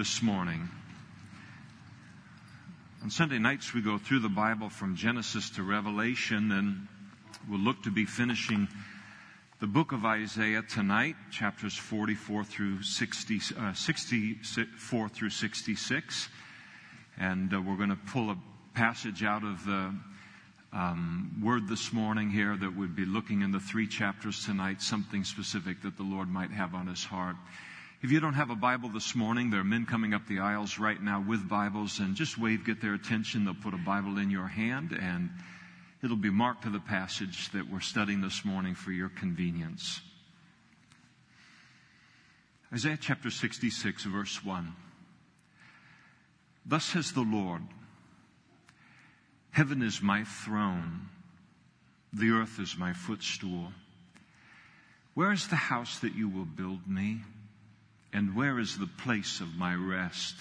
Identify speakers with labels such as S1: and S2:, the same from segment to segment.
S1: this morning. On Sunday nights, we go through the Bible from Genesis to Revelation, and we'll look to be finishing the book of Isaiah tonight, chapters 44 through 60, uh, 64 through 66. And uh, we're going to pull a passage out of the um, word this morning here that we'd be looking in the three chapters tonight, something specific that the Lord might have on his heart. If you don't have a Bible this morning, there are men coming up the aisles right now with Bibles, and just wave, get their attention. They'll put a Bible in your hand, and it'll be marked to the passage that we're studying this morning for your convenience. Isaiah chapter 66, verse 1. Thus says the Lord, Heaven is my throne, the earth is my footstool. Where is the house that you will build me? And where is the place of my rest?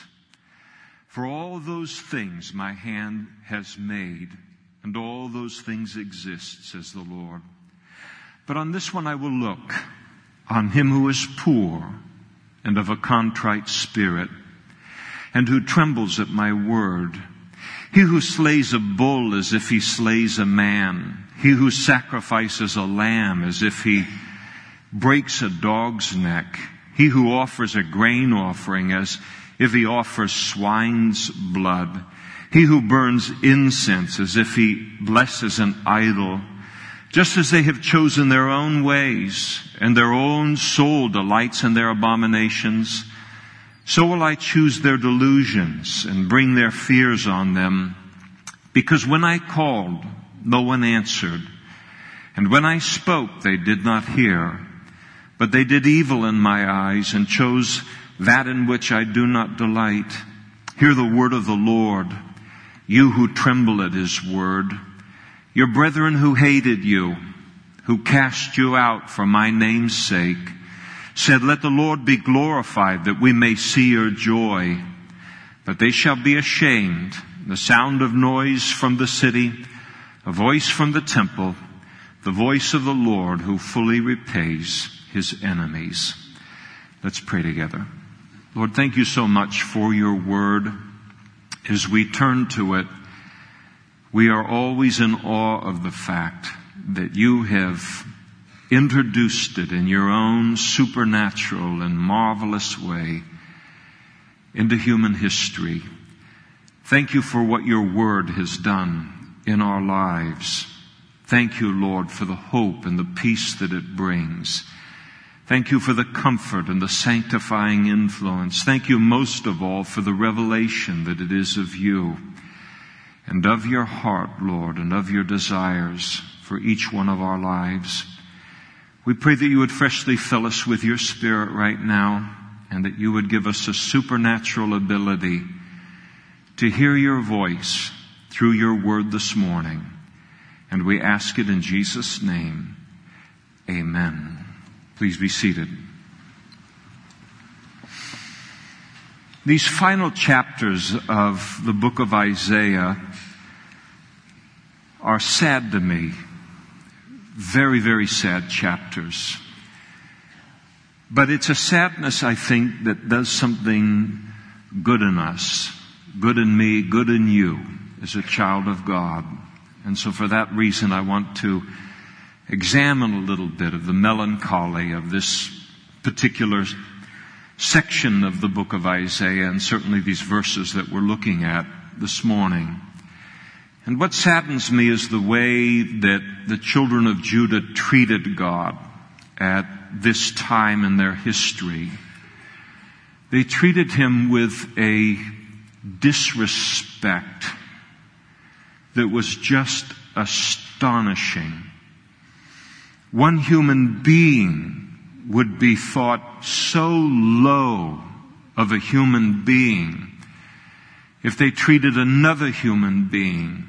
S1: For all those things my hand has made, and all those things exist, says the Lord. But on this one I will look, on him who is poor and of a contrite spirit, and who trembles at my word. He who slays a bull as if he slays a man. He who sacrifices a lamb as if he breaks a dog's neck. He who offers a grain offering as if he offers swine's blood. He who burns incense as if he blesses an idol. Just as they have chosen their own ways and their own soul delights in their abominations, so will I choose their delusions and bring their fears on them. Because when I called, no one answered. And when I spoke, they did not hear. But they did evil in my eyes and chose that in which I do not delight. Hear the word of the Lord, you who tremble at his word. Your brethren who hated you, who cast you out for my name's sake, said, let the Lord be glorified that we may see your joy. But they shall be ashamed. The sound of noise from the city, a voice from the temple, the voice of the Lord who fully repays his enemies. Let's pray together. Lord, thank you so much for your word. As we turn to it, we are always in awe of the fact that you have introduced it in your own supernatural and marvelous way into human history. Thank you for what your word has done in our lives. Thank you, Lord, for the hope and the peace that it brings. Thank you for the comfort and the sanctifying influence. Thank you most of all for the revelation that it is of you and of your heart, Lord, and of your desires for each one of our lives. We pray that you would freshly fill us with your spirit right now and that you would give us a supernatural ability to hear your voice through your word this morning. And we ask it in Jesus' name. Amen. Please be seated. These final chapters of the book of Isaiah are sad to me. Very, very sad chapters. But it's a sadness, I think, that does something good in us, good in me, good in you as a child of God. And so for that reason, I want to examine a little bit of the melancholy of this particular section of the book of Isaiah and certainly these verses that we're looking at this morning. And what saddens me is the way that the children of Judah treated God at this time in their history. They treated him with a disrespect that was just astonishing one human being would be thought so low of a human being if they treated another human being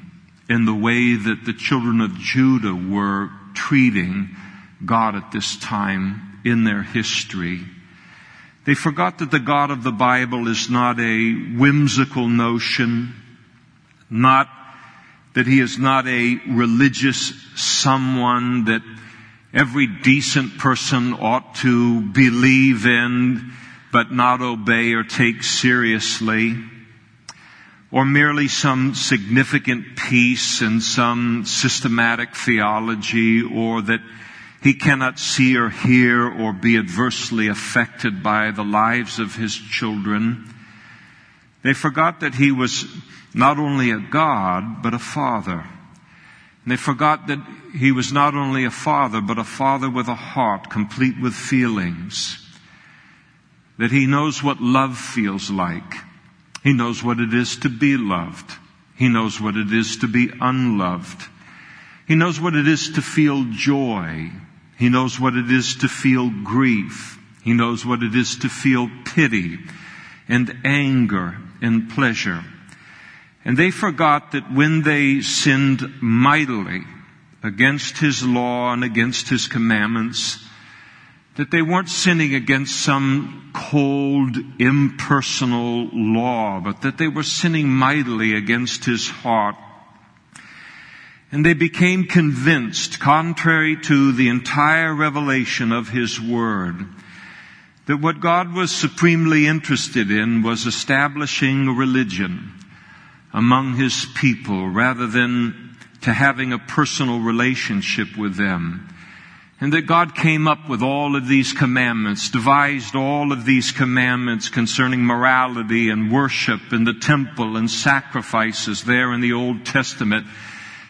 S1: in the way that the children of Judah were treating God at this time in their history. They forgot that the God of the Bible is not a whimsical notion, not that he is not a religious someone that every decent person ought to believe in but not obey or take seriously, or merely some significant piece in some systematic theology, or that he cannot see or hear or be adversely affected by the lives of his children. They forgot that he was not only a God, but a father. And they forgot that he was not only a father, but a father with a heart complete with feelings. That he knows what love feels like. He knows what it is to be loved. He knows what it is to be unloved. He knows what it is to feel joy. He knows what it is to feel grief. He knows what it is to feel pity and anger and pleasure. And they forgot that when they sinned mightily against His law and against His commandments, that they weren't sinning against some cold, impersonal law, but that they were sinning mightily against His heart. And they became convinced, contrary to the entire revelation of His Word, that what God was supremely interested in was establishing a religion among his people rather than to having a personal relationship with them. And that God came up with all of these commandments, devised all of these commandments concerning morality and worship in the temple and sacrifices there in the Old Testament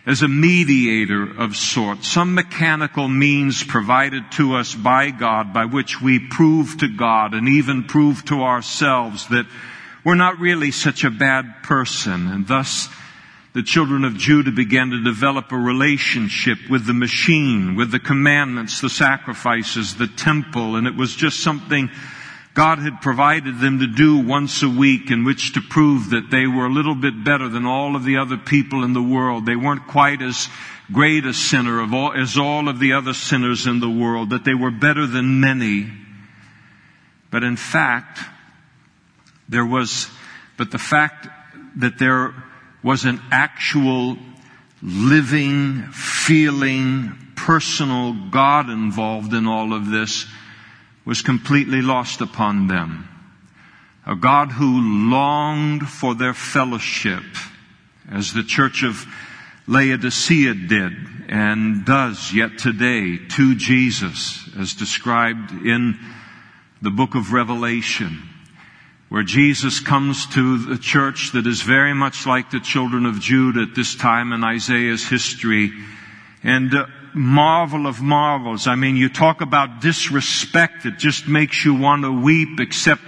S1: as a mediator of sorts, some mechanical means provided to us by God by which we prove to God and even prove to ourselves that we're not really such a bad person. And thus, the children of Judah began to develop a relationship with the machine, with the commandments, the sacrifices, the temple, and it was just something God had provided them to do once a week in which to prove that they were a little bit better than all of the other people in the world. They weren't quite as great a sinner all, as all of the other sinners in the world, that they were better than many. But in fact, there was, but the fact that there was an actual living, feeling, personal God involved in all of this was completely lost upon them. A God who longed for their fellowship, as the church of Laodicea did and does yet today to Jesus, as described in the book of Revelation where Jesus comes to the church that is very much like the children of Judah at this time in Isaiah's history. And uh, marvel of marvels. I mean, you talk about disrespect. It just makes you want to weep, except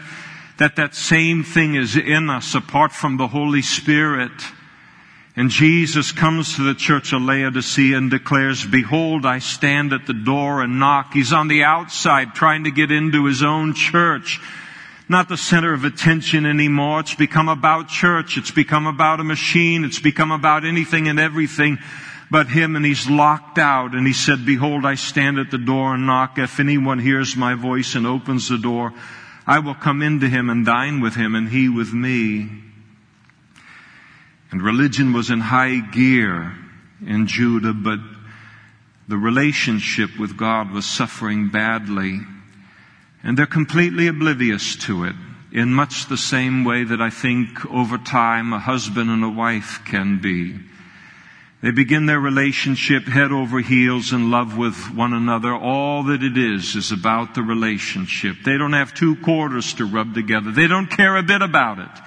S1: that that same thing is in us apart from the Holy Spirit. And Jesus comes to the church of Laodicea and declares, behold, I stand at the door and knock. He's on the outside trying to get into his own church not the center of attention anymore. It's become about church. It's become about a machine. It's become about anything and everything but him and he's locked out and he said, behold, I stand at the door and knock. If anyone hears my voice and opens the door, I will come into him and dine with him and he with me. And religion was in high gear in Judah, but the relationship with God was suffering badly. And they're completely oblivious to it in much the same way that I think over time a husband and a wife can be. They begin their relationship head over heels in love with one another. All that it is is about the relationship. They don't have two quarters to rub together. They don't care a bit about it.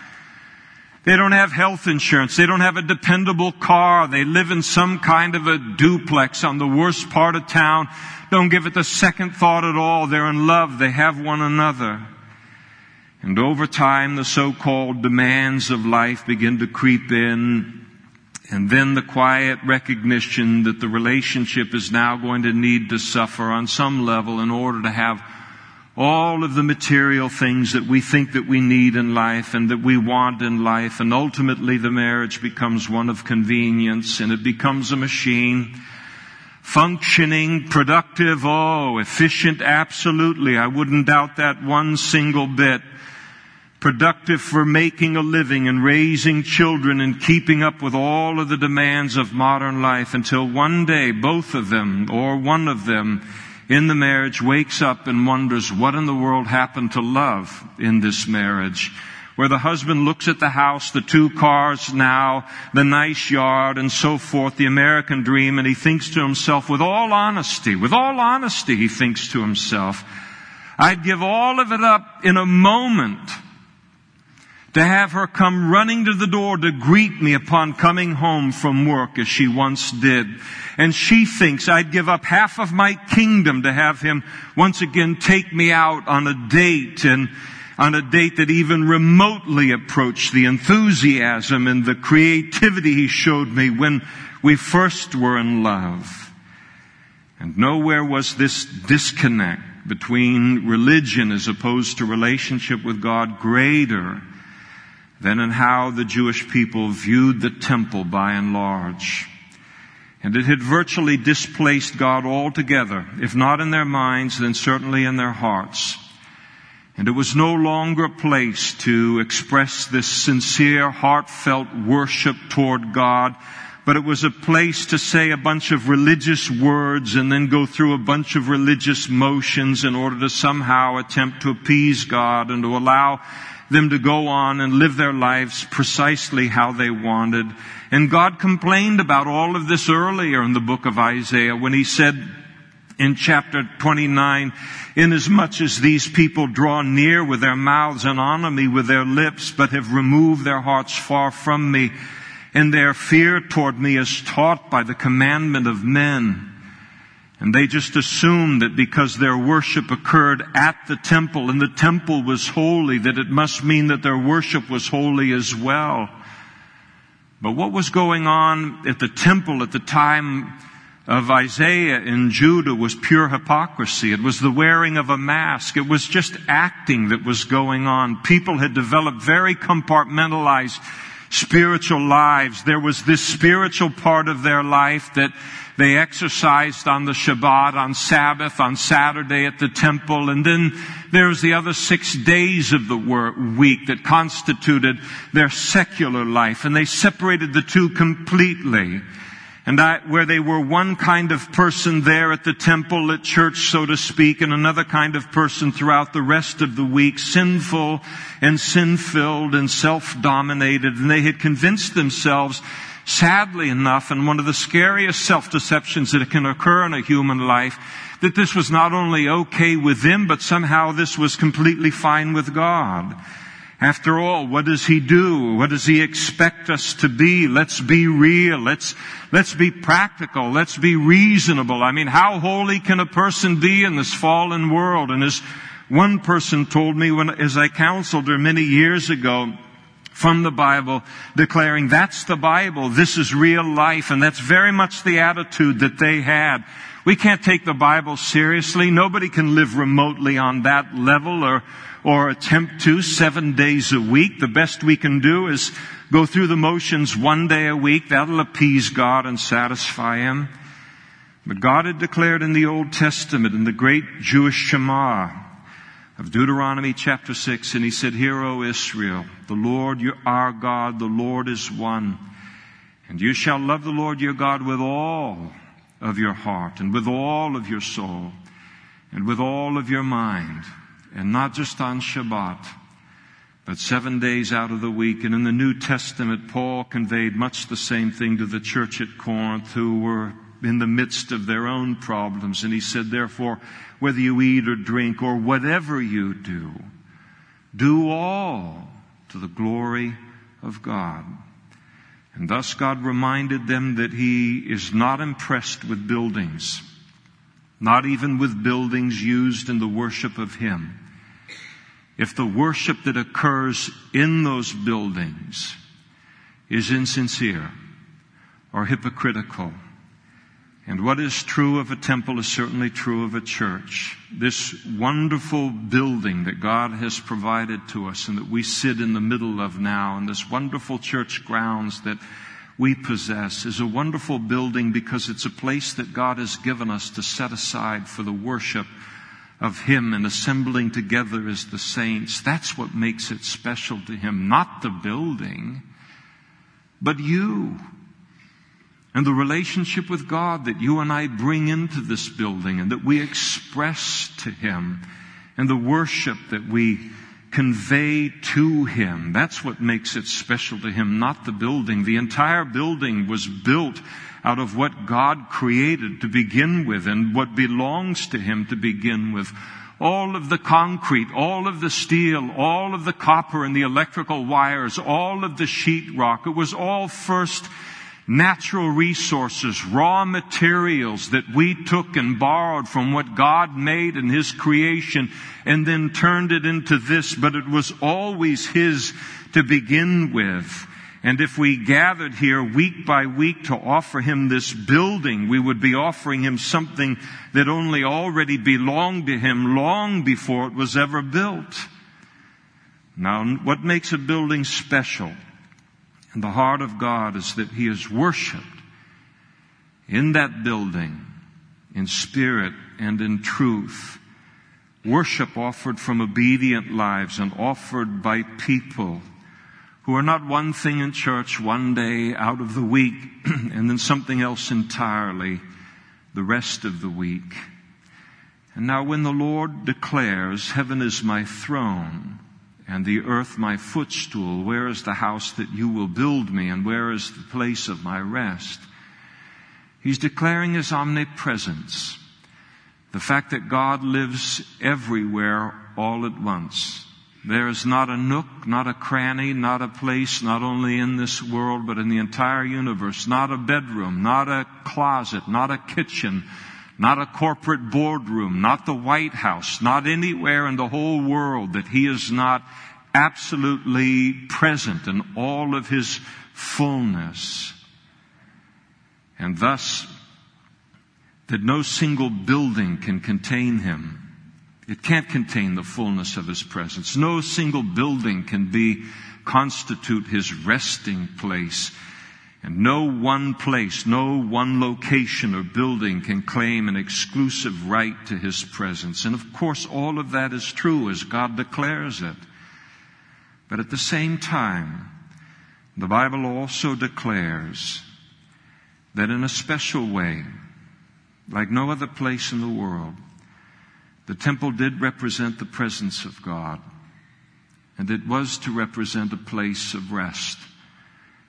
S1: They don't have health insurance. They don't have a dependable car. They live in some kind of a duplex on the worst part of town don't give it the second thought at all. They're in love. They have one another. And over time, the so-called demands of life begin to creep in. And then the quiet recognition that the relationship is now going to need to suffer on some level in order to have all of the material things that we think that we need in life and that we want in life. And ultimately the marriage becomes one of convenience and it becomes a machine functioning, productive, oh, efficient, absolutely. I wouldn't doubt that one single bit. Productive for making a living and raising children and keeping up with all of the demands of modern life until one day both of them or one of them in the marriage wakes up and wonders what in the world happened to love in this marriage where the husband looks at the house, the two cars now, the nice yard and so forth, the American dream, and he thinks to himself with all honesty, with all honesty, he thinks to himself, I'd give all of it up in a moment to have her come running to the door to greet me upon coming home from work as she once did. And she thinks I'd give up half of my kingdom to have him once again take me out on a date and on a date that even remotely approached the enthusiasm and the creativity he showed me when we first were in love. And nowhere was this disconnect between religion as opposed to relationship with God greater than in how the Jewish people viewed the temple by and large. And it had virtually displaced God altogether, if not in their minds, then certainly in their hearts. And it was no longer a place to express this sincere, heartfelt worship toward God, but it was a place to say a bunch of religious words and then go through a bunch of religious motions in order to somehow attempt to appease God and to allow them to go on and live their lives precisely how they wanted. And God complained about all of this earlier in the book of Isaiah when he said in chapter 29, inasmuch as these people draw near with their mouths and honor me with their lips, but have removed their hearts far from me, and their fear toward me is taught by the commandment of men. And they just assumed that because their worship occurred at the temple and the temple was holy, that it must mean that their worship was holy as well. But what was going on at the temple at the time of Isaiah in Judah was pure hypocrisy. It was the wearing of a mask. It was just acting that was going on. People had developed very compartmentalized spiritual lives. There was this spiritual part of their life that they exercised on the Shabbat, on Sabbath, on Saturday at the temple, and then there was the other six days of the week that constituted their secular life, and they separated the two completely. And that, where they were one kind of person there at the temple, at church, so to speak, and another kind of person throughout the rest of the week, sinful and sin-filled and self-dominated, and they had convinced themselves sadly enough, and one of the scariest self-deceptions that can occur in a human life, that this was not only okay with them, but somehow this was completely fine with God. After all, what does He do? What does He expect us to be? Let's be real. Let's, let's be practical. Let's be reasonable. I mean, how holy can a person be in this fallen world? And as one person told me when, as I counseled her many years ago, from the Bible, declaring that's the Bible, this is real life, and that's very much the attitude that they had. We can't take the Bible seriously. Nobody can live remotely on that level or, or attempt to seven days a week. The best we can do is go through the motions one day a week. That'll appease God and satisfy Him. But God had declared in the Old Testament, in the great Jewish Shema, of Deuteronomy chapter 6, and he said, Hear, O Israel, the Lord your, our God, the Lord is one. And you shall love the Lord your God with all of your heart, and with all of your soul, and with all of your mind, and not just on Shabbat, but seven days out of the week. And in the New Testament, Paul conveyed much the same thing to the church at Corinth, who were in the midst of their own problems. And he said, therefore, whether you eat or drink or whatever you do, do all to the glory of God. And thus God reminded them that He is not impressed with buildings, not even with buildings used in the worship of Him. If the worship that occurs in those buildings is insincere or hypocritical and what is true of a temple is certainly true of a church. This wonderful building that God has provided to us and that we sit in the middle of now, and this wonderful church grounds that we possess is a wonderful building because it's a place that God has given us to set aside for the worship of Him and assembling together as the saints. That's what makes it special to Him, not the building, but you and the relationship with God that you and I bring into this building and that we express to Him and the worship that we convey to Him. That's what makes it special to Him, not the building. The entire building was built out of what God created to begin with and what belongs to Him to begin with. All of the concrete, all of the steel, all of the copper and the electrical wires, all of the sheetrock, it was all first natural resources, raw materials that we took and borrowed from what God made in His creation and then turned it into this, but it was always His to begin with. And if we gathered here week by week to offer Him this building, we would be offering Him something that only already belonged to Him long before it was ever built. Now, what makes a building special? in the heart of God is that He is worshiped in that building in spirit and in truth. Worship offered from obedient lives and offered by people who are not one thing in church one day out of the week and then something else entirely the rest of the week. And now when the Lord declares, heaven is my throne, and the earth my footstool. Where is the house that you will build me and where is the place of my rest? He's declaring his omnipresence. The fact that God lives everywhere all at once. There is not a nook, not a cranny, not a place, not only in this world, but in the entire universe. Not a bedroom, not a closet, not a kitchen, not a corporate boardroom, not the White House, not anywhere in the whole world that he is not absolutely present in all of his fullness. And thus, that no single building can contain him. It can't contain the fullness of his presence. No single building can be, constitute his resting place. And no one place, no one location or building can claim an exclusive right to His presence. And of course, all of that is true as God declares it. But at the same time, the Bible also declares that in a special way, like no other place in the world, the temple did represent the presence of God. And it was to represent a place of rest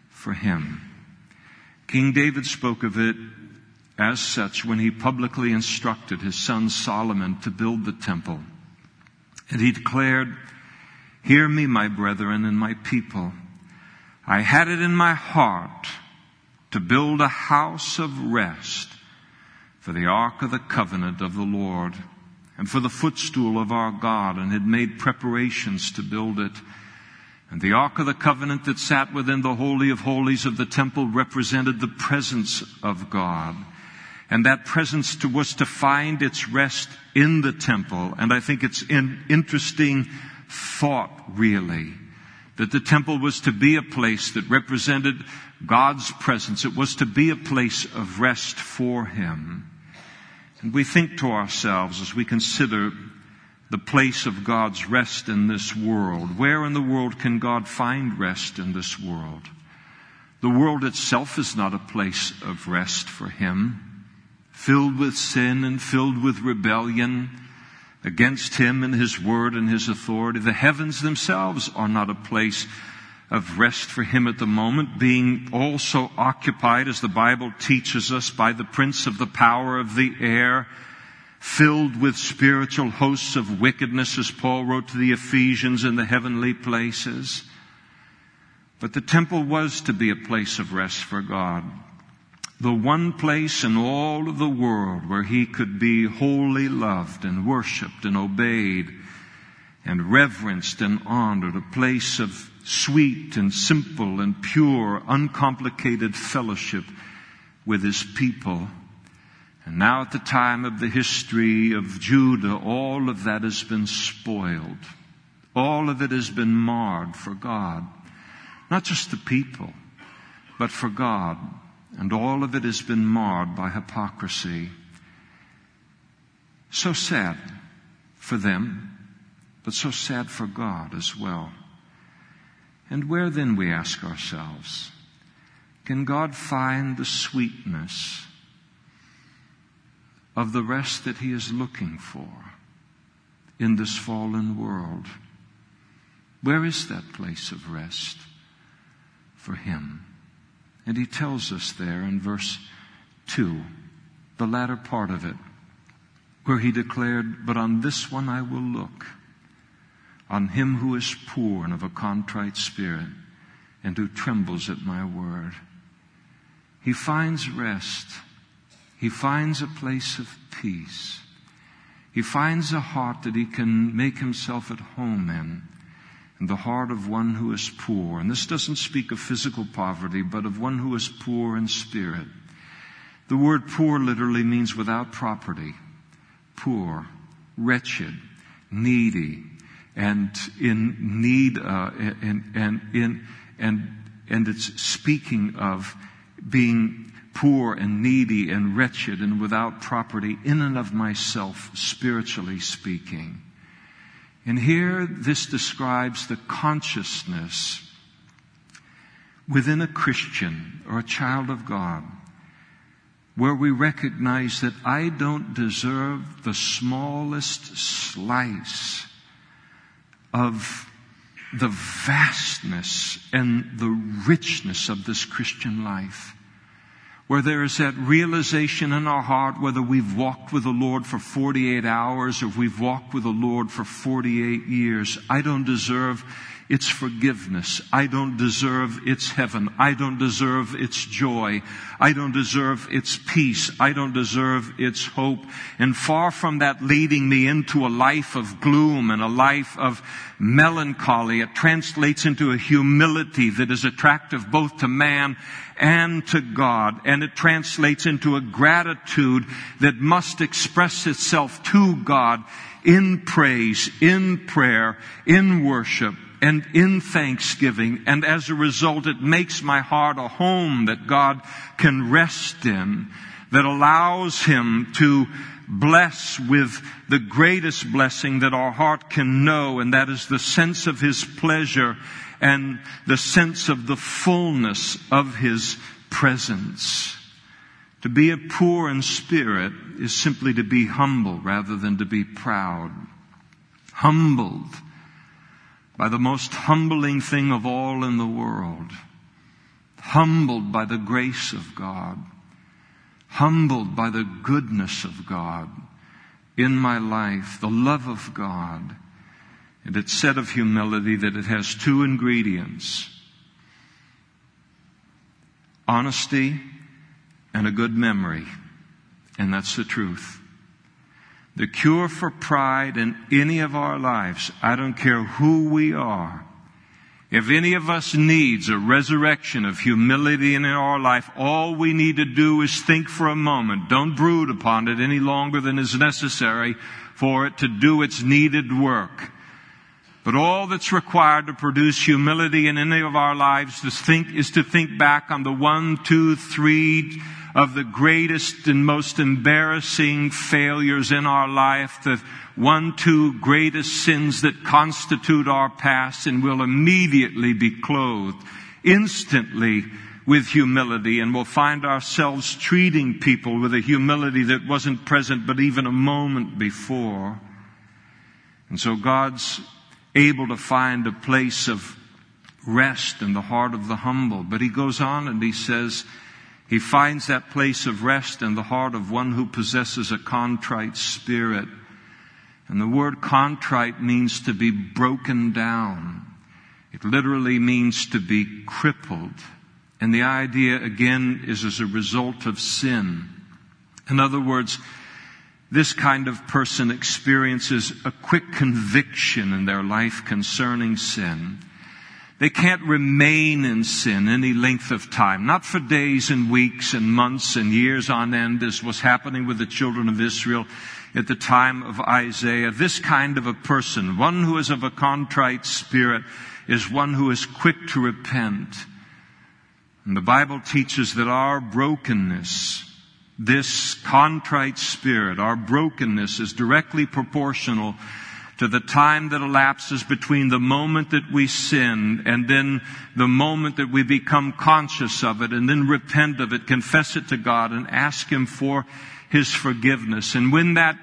S1: for Him. King David spoke of it as such when he publicly instructed his son Solomon to build the temple. And he declared, Hear me, my brethren and my people. I had it in my heart to build a house of rest for the ark of the covenant of the Lord and for the footstool of our God and had made preparations to build it. And the Ark of the Covenant that sat within the Holy of Holies of the temple represented the presence of God. And that presence to, was to find its rest in the temple. And I think it's an interesting thought, really, that the temple was to be a place that represented God's presence. It was to be a place of rest for Him. And we think to ourselves as we consider the place of God's rest in this world. Where in the world can God find rest in this world? The world itself is not a place of rest for Him. Filled with sin and filled with rebellion against Him and His Word and His authority. The heavens themselves are not a place of rest for Him at the moment, being also occupied, as the Bible teaches us, by the prince of the power of the air, filled with spiritual hosts of wickedness, as Paul wrote to the Ephesians in the heavenly places. But the temple was to be a place of rest for God. The one place in all of the world where he could be wholly loved and worshiped and obeyed and reverenced and honored, a place of sweet and simple and pure, uncomplicated fellowship with his people. And now at the time of the history of Judah, all of that has been spoiled. All of it has been marred for God. Not just the people, but for God. And all of it has been marred by hypocrisy. So sad for them, but so sad for God as well. And where then, we ask ourselves, can God find the sweetness of the rest that He is looking for in this fallen world? Where is that place of rest for Him? And He tells us there in verse 2, the latter part of it, where He declared, But on this one I will look, on Him who is poor and of a contrite spirit, and who trembles at my word. He finds rest. He finds a place of peace. He finds a heart that he can make himself at home in, in the heart of one who is poor. And this doesn't speak of physical poverty, but of one who is poor in spirit. The word poor literally means without property, poor, wretched, needy, and in need, uh, and, and, in, and, and it's speaking of being poor and needy and wretched and without property in and of myself, spiritually speaking. And here this describes the consciousness within a Christian or a child of God where we recognize that I don't deserve the smallest slice of the vastness and the richness of this Christian life. Where there is that realization in our heart, whether we've walked with the Lord for 48 hours or we've walked with the Lord for 48 years, I don't deserve its forgiveness. I don't deserve its heaven. I don't deserve its joy. I don't deserve its peace. I don't deserve its hope. And far from that leading me into a life of gloom and a life of melancholy, it translates into a humility that is attractive both to man and to God. And it translates into a gratitude that must express itself to God in praise, in prayer, in worship and in thanksgiving. And as a result, it makes my heart a home that God can rest in, that allows Him to bless with the greatest blessing that our heart can know, and that is the sense of His pleasure and the sense of the fullness of His presence. To be a poor in spirit is simply to be humble rather than to be proud. Humbled by the most humbling thing of all in the world. Humbled by the grace of God. Humbled by the goodness of God in my life, the love of God. And it's said of humility that it has two ingredients. Honesty and a good memory. And that's the truth. The cure for pride in any of our lives, I don't care who we are, if any of us needs a resurrection of humility in our life, all we need to do is think for a moment. Don't brood upon it any longer than is necessary for it to do its needed work. But all that's required to produce humility in any of our lives to think, is to think back on the one, two, three, of the greatest and most embarrassing failures in our life, the one, two greatest sins that constitute our past, and we'll immediately be clothed instantly with humility and we'll find ourselves treating people with a humility that wasn't present but even a moment before. And so God's able to find a place of rest in the heart of the humble. But he goes on and he says, he finds that place of rest in the heart of one who possesses a contrite spirit. And the word contrite means to be broken down. It literally means to be crippled. And the idea again is as a result of sin. In other words, this kind of person experiences a quick conviction in their life concerning sin. They can't remain in sin any length of time, not for days and weeks and months and years on end as was happening with the children of Israel at the time of Isaiah. This kind of a person, one who is of a contrite spirit, is one who is quick to repent. And the Bible teaches that our brokenness, this contrite spirit, our brokenness is directly proportional to the time that elapses between the moment that we sin and then the moment that we become conscious of it and then repent of it, confess it to God and ask Him for His forgiveness. And when that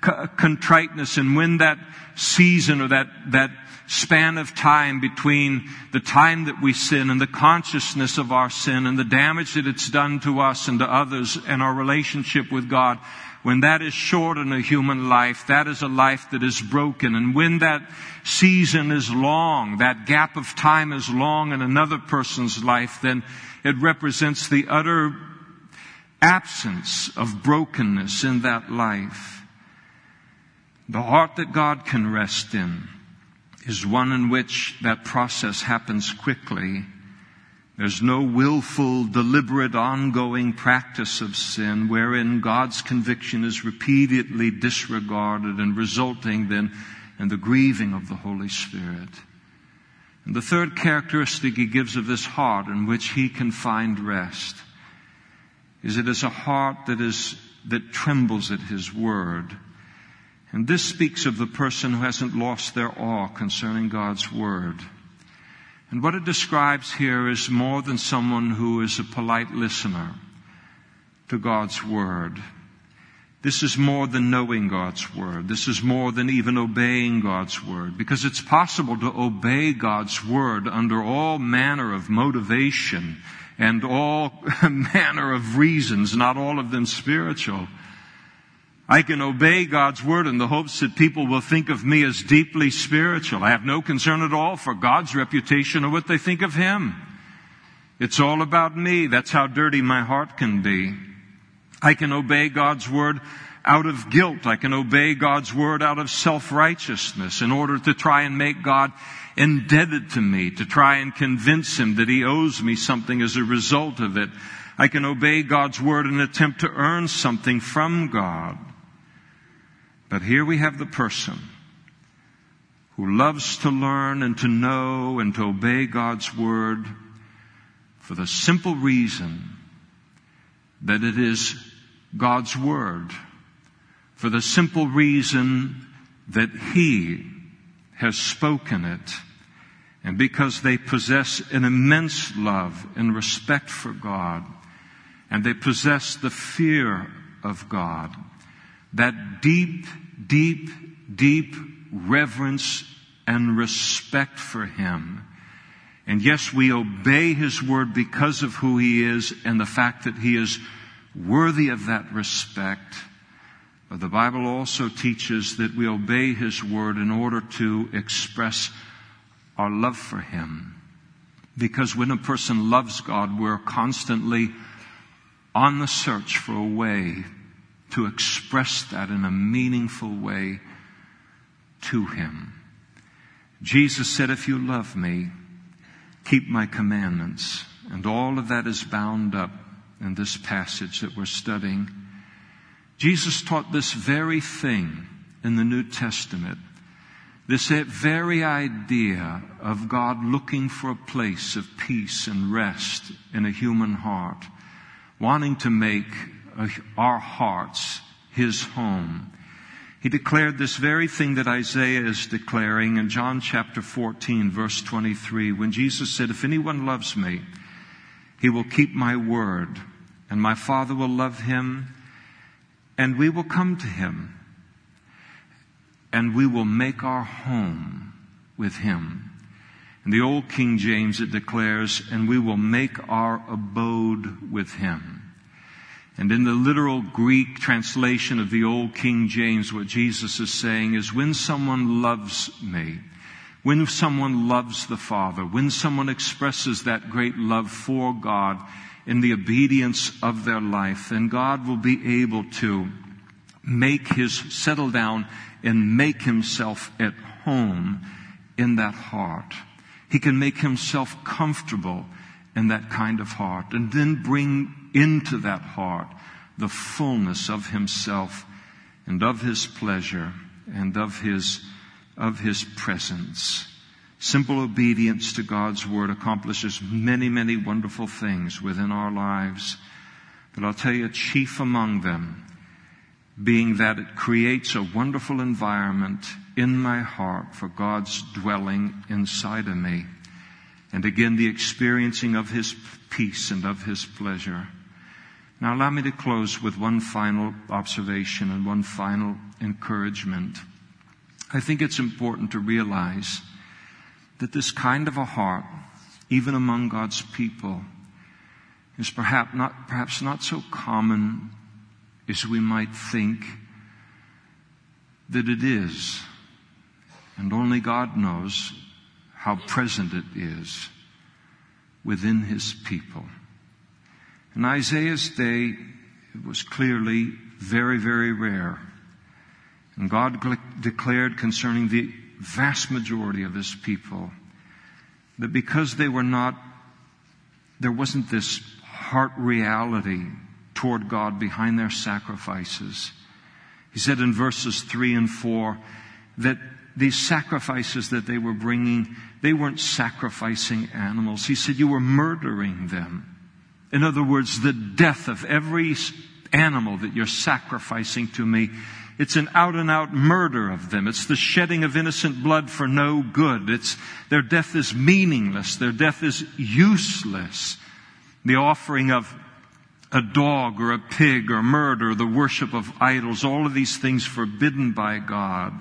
S1: contriteness and when that season or that, that span of time between the time that we sin and the consciousness of our sin and the damage that it's done to us and to others and our relationship with God, when that is short in a human life, that is a life that is broken. And when that season is long, that gap of time is long in another person's life, then it represents the utter absence of brokenness in that life. The heart that God can rest in is one in which that process happens quickly. There's no willful, deliberate, ongoing practice of sin wherein God's conviction is repeatedly disregarded and resulting then in the grieving of the Holy Spirit. And the third characteristic he gives of this heart in which he can find rest is it is a heart that is, that trembles at his word and this speaks of the person who hasn't lost their awe concerning God's Word. And what it describes here is more than someone who is a polite listener to God's Word. This is more than knowing God's Word. This is more than even obeying God's Word. Because it's possible to obey God's Word under all manner of motivation and all manner of reasons, not all of them spiritual. I can obey God's word in the hopes that people will think of me as deeply spiritual. I have no concern at all for God's reputation or what they think of Him. It's all about me. That's how dirty my heart can be. I can obey God's word out of guilt. I can obey God's word out of self-righteousness in order to try and make God indebted to me, to try and convince Him that He owes me something as a result of it. I can obey God's word in an attempt to earn something from God. But here we have the person who loves to learn and to know and to obey God's word for the simple reason that it is God's word, for the simple reason that He has spoken it, and because they possess an immense love and respect for God, and they possess the fear of God that deep, deep, deep reverence and respect for Him. And yes, we obey His word because of who He is and the fact that He is worthy of that respect. But the Bible also teaches that we obey His word in order to express our love for Him. Because when a person loves God, we're constantly on the search for a way to express that in a meaningful way to Him. Jesus said, if you love me, keep my commandments. And all of that is bound up in this passage that we're studying. Jesus taught this very thing in the New Testament. This very idea of God looking for a place of peace and rest in a human heart, wanting to make our hearts his home. He declared this very thing that Isaiah is declaring in John chapter 14 verse 23 when Jesus said, if anyone loves me, he will keep my word and my father will love him and we will come to him and we will make our home with him. In the old King James it declares, and we will make our abode with him. And in the literal Greek translation of the old King James, what Jesus is saying is when someone loves me, when someone loves the Father, when someone expresses that great love for God in the obedience of their life, then God will be able to make his, settle down and make himself at home in that heart. He can make himself comfortable in that kind of heart and then bring into that heart the fullness of himself and of his pleasure and of his, of his presence. Simple obedience to God's word accomplishes many, many wonderful things within our lives. But I'll tell you, chief among them being that it creates a wonderful environment in my heart for God's dwelling inside of me. And again, the experiencing of His peace and of His pleasure. Now allow me to close with one final observation and one final encouragement. I think it's important to realize that this kind of a heart, even among God's people, is perhaps not, perhaps not so common as we might think that it is. And only God knows how present it is within His people. In Isaiah's day, it was clearly very, very rare. And God declared concerning the vast majority of His people that because they were not, there wasn't this heart reality toward God behind their sacrifices. He said in verses three and four that these sacrifices that they were bringing, they weren't sacrificing animals. He said, you were murdering them. In other words, the death of every animal that you're sacrificing to me, it's an out and out murder of them. It's the shedding of innocent blood for no good. It's, their death is meaningless. Their death is useless. The offering of a dog or a pig or murder, the worship of idols, all of these things forbidden by God.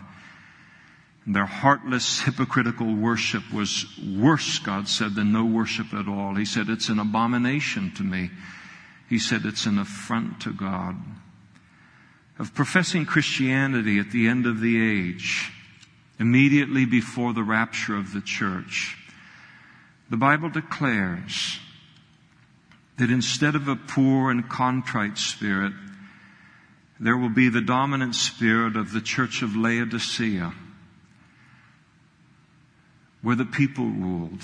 S1: Their heartless, hypocritical worship was worse, God said, than no worship at all. He said, it's an abomination to me. He said, it's an affront to God. Of professing Christianity at the end of the age, immediately before the rapture of the church, the Bible declares that instead of a poor and contrite spirit, there will be the dominant spirit of the church of Laodicea where the people ruled.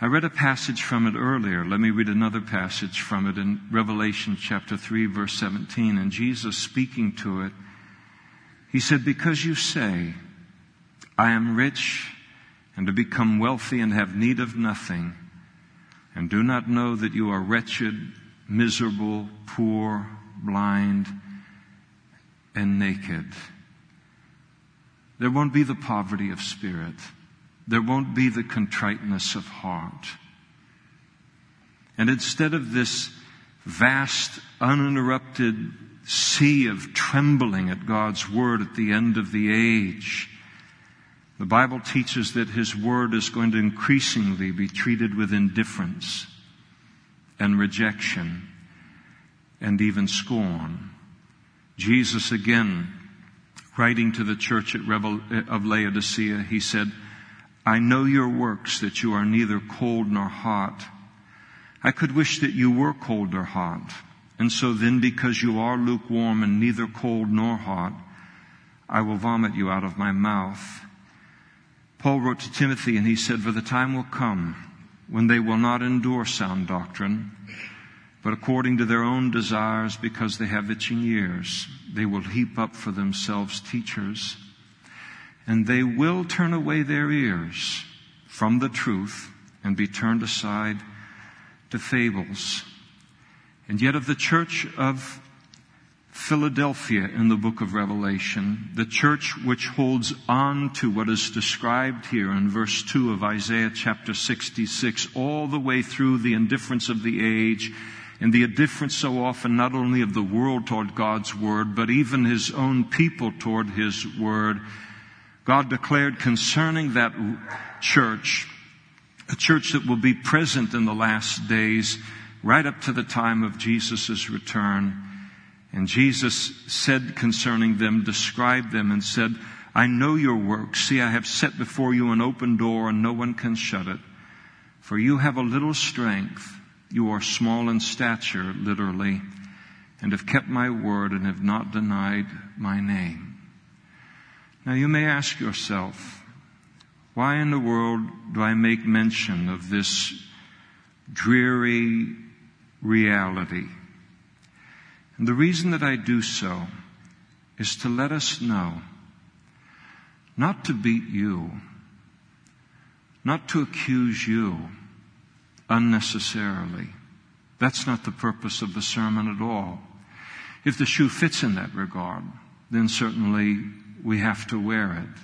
S1: I read a passage from it earlier. Let me read another passage from it in Revelation chapter 3 verse 17. And Jesus speaking to it, he said, because you say, I am rich and to become wealthy and have need of nothing, and do not know that you are wretched, miserable, poor, blind, and naked. There won't be the poverty of spirit there won't be the contriteness of heart. And instead of this vast, uninterrupted sea of trembling at God's word at the end of the age, the Bible teaches that His word is going to increasingly be treated with indifference and rejection and even scorn. Jesus again, writing to the church at Revel- eh, of Laodicea, he said, I know your works, that you are neither cold nor hot. I could wish that you were cold or hot. And so then, because you are lukewarm and neither cold nor hot, I will vomit you out of my mouth. Paul wrote to Timothy and he said, For the time will come when they will not endure sound doctrine, but according to their own desires, because they have itching ears, they will heap up for themselves teachers and they will turn away their ears from the truth and be turned aside to fables. And yet of the church of Philadelphia in the book of Revelation, the church which holds on to what is described here in verse 2 of Isaiah chapter 66, all the way through the indifference of the age and the indifference so often not only of the world toward God's word, but even his own people toward his word, God declared concerning that church, a church that will be present in the last days, right up to the time of Jesus' return. And Jesus said concerning them, described them and said, I know your works. See, I have set before you an open door and no one can shut it. For you have a little strength. You are small in stature, literally, and have kept my word and have not denied my name. Now you may ask yourself, why in the world do I make mention of this dreary reality? And the reason that I do so is to let us know not to beat you, not to accuse you unnecessarily. That's not the purpose of the sermon at all. If the shoe fits in that regard, then certainly we have to wear it.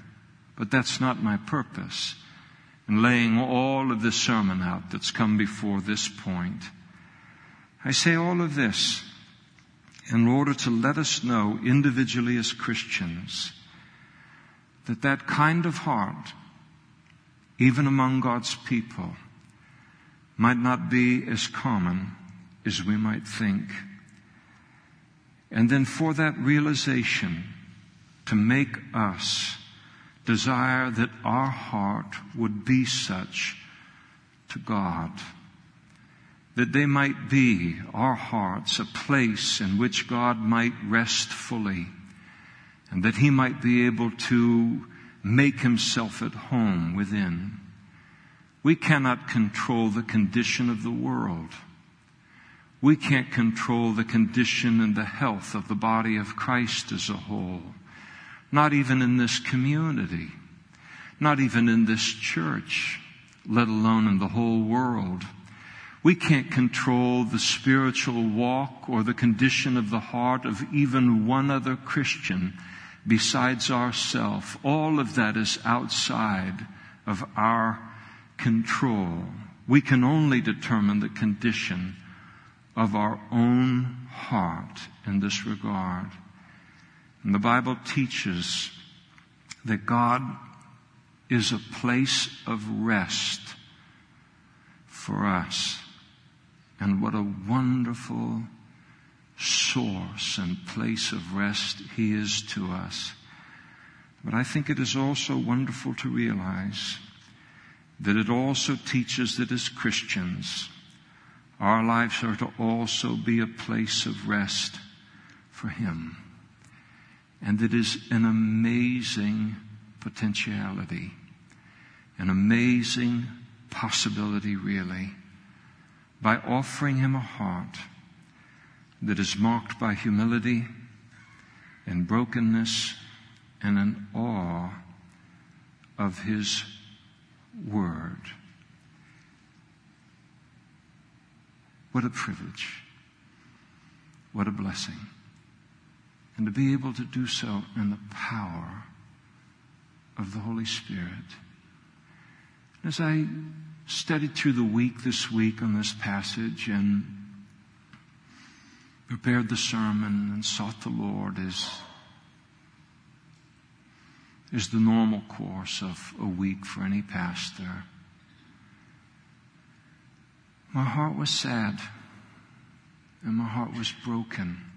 S1: But that's not my purpose in laying all of this sermon out that's come before this point. I say all of this in order to let us know individually as Christians that that kind of heart, even among God's people, might not be as common as we might think. And then for that realization to make us desire that our heart would be such to God. That they might be, our hearts, a place in which God might rest fully and that He might be able to make Himself at home within. We cannot control the condition of the world. We can't control the condition and the health of the body of Christ as a whole. Not even in this community. Not even in this church, let alone in the whole world. We can't control the spiritual walk or the condition of the heart of even one other Christian besides ourself. All of that is outside of our control. We can only determine the condition of our own heart in this regard. And the Bible teaches that God is a place of rest for us. And what a wonderful source and place of rest He is to us. But I think it is also wonderful to realize that it also teaches that as Christians, our lives are to also be a place of rest for Him. And it is an amazing potentiality, an amazing possibility, really, by offering Him a heart that is marked by humility and brokenness and an awe of His Word. What a privilege. What a blessing and to be able to do so in the power of the Holy Spirit. As I studied through the week this week on this passage and prepared the sermon and sought the Lord as is the normal course of a week for any pastor. My heart was sad and my heart was broken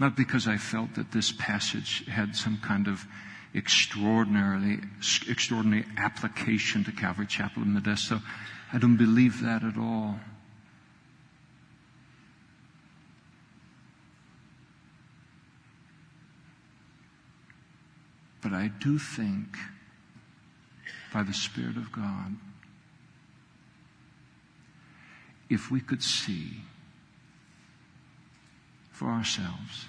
S1: not because I felt that this passage had some kind of extraordinarily, extraordinary application to Calvary Chapel in Modesto. I don't believe that at all. But I do think, by the Spirit of God, if we could see for ourselves.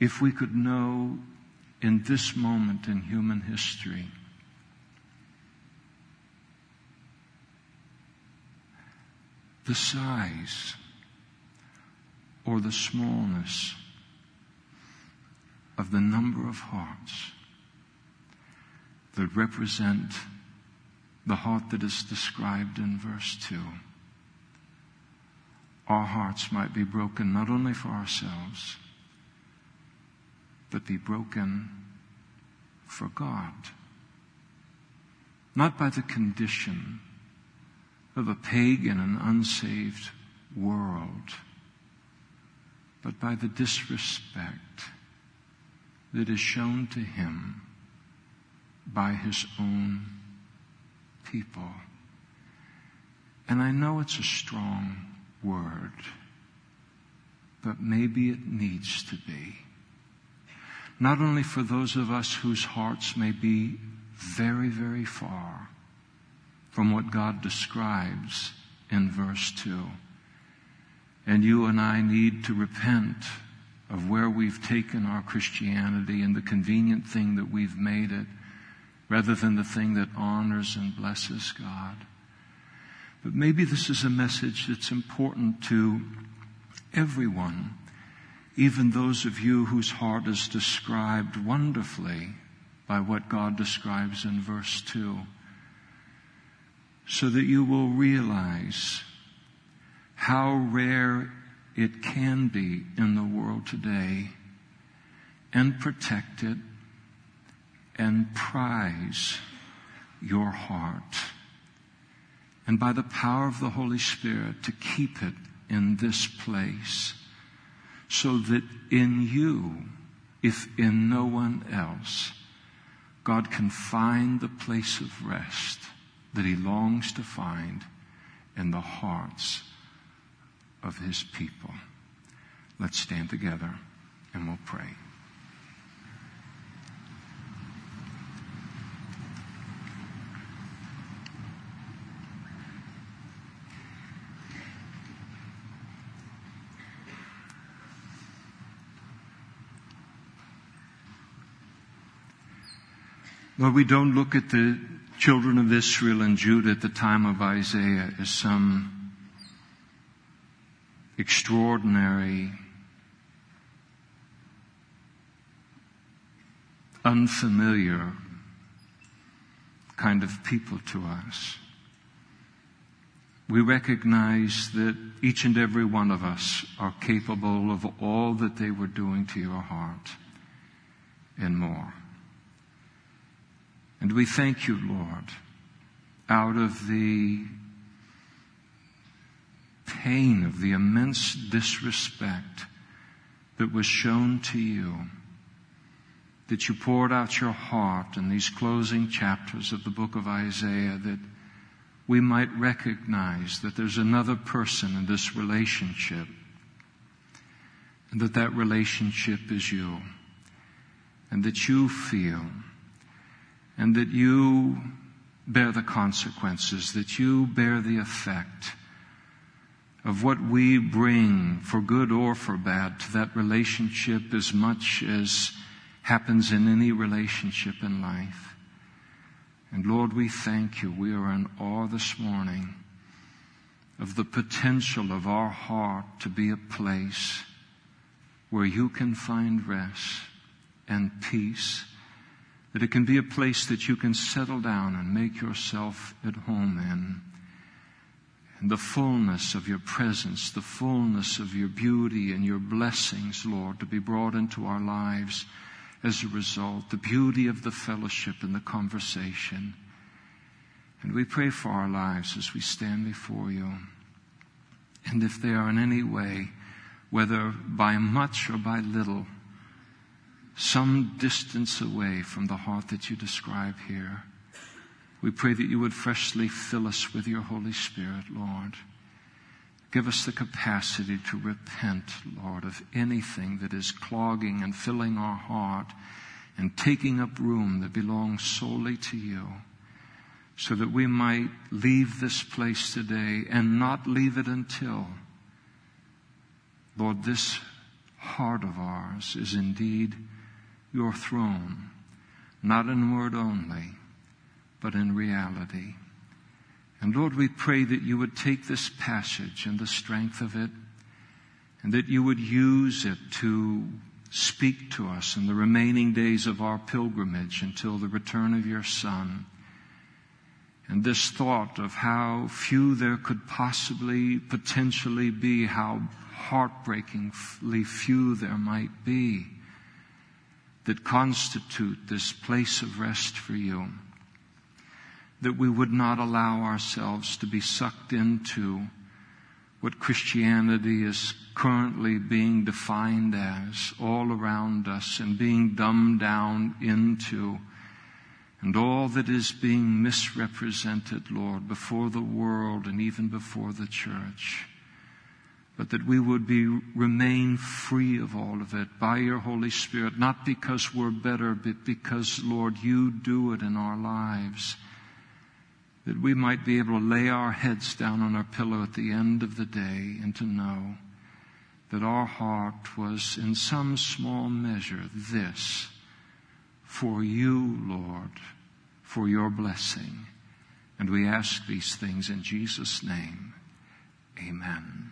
S1: If we could know in this moment in human history the size or the smallness of the number of hearts that represent the heart that is described in verse 2 our hearts might be broken not only for ourselves, but be broken for God. Not by the condition of a pagan and unsaved world, but by the disrespect that is shown to him by his own people. And I know it's a strong word, but maybe it needs to be. Not only for those of us whose hearts may be very, very far from what God describes in verse 2. And you and I need to repent of where we've taken our Christianity and the convenient thing that we've made it rather than the thing that honors and blesses God. But maybe this is a message that's important to everyone even those of you whose heart is described wonderfully by what God describes in verse 2, so that you will realize how rare it can be in the world today and protect it and prize your heart. And by the power of the Holy Spirit to keep it in this place so that in you, if in no one else, God can find the place of rest that he longs to find in the hearts of his people. Let's stand together and we'll pray. Lord, we don't look at the children of Israel and Judah at the time of Isaiah as some extraordinary, unfamiliar kind of people to us. We recognize that each and every one of us are capable of all that they were doing to your heart and more. And we thank you, Lord, out of the pain of the immense disrespect that was shown to you, that you poured out your heart in these closing chapters of the book of Isaiah, that we might recognize that there's another person in this relationship, and that that relationship is you, and that you feel and that you bear the consequences, that you bear the effect of what we bring for good or for bad to that relationship as much as happens in any relationship in life. And Lord, we thank you. We are in awe this morning of the potential of our heart to be a place where you can find rest and peace that it can be a place that you can settle down and make yourself at home in. And the fullness of your presence, the fullness of your beauty and your blessings, Lord, to be brought into our lives as a result, the beauty of the fellowship and the conversation. And we pray for our lives as we stand before you. And if they are in any way, whether by much or by little, some distance away from the heart that you describe here. We pray that you would freshly fill us with your Holy Spirit, Lord. Give us the capacity to repent, Lord, of anything that is clogging and filling our heart and taking up room that belongs solely to you, so that we might leave this place today and not leave it until, Lord, this heart of ours is indeed your throne, not in word only, but in reality. And Lord, we pray that you would take this passage and the strength of it, and that you would use it to speak to us in the remaining days of our pilgrimage until the return of your Son. And this thought of how few there could possibly, potentially be, how heartbreakingly few there might be that constitute this place of rest for you. That we would not allow ourselves to be sucked into what Christianity is currently being defined as all around us and being dumbed down into and all that is being misrepresented, Lord, before the world and even before the church but that we would be remain free of all of it by your Holy Spirit, not because we're better, but because, Lord, you do it in our lives. That we might be able to lay our heads down on our pillow at the end of the day and to know that our heart was in some small measure this for you, Lord, for your blessing. And we ask these things in Jesus' name. Amen.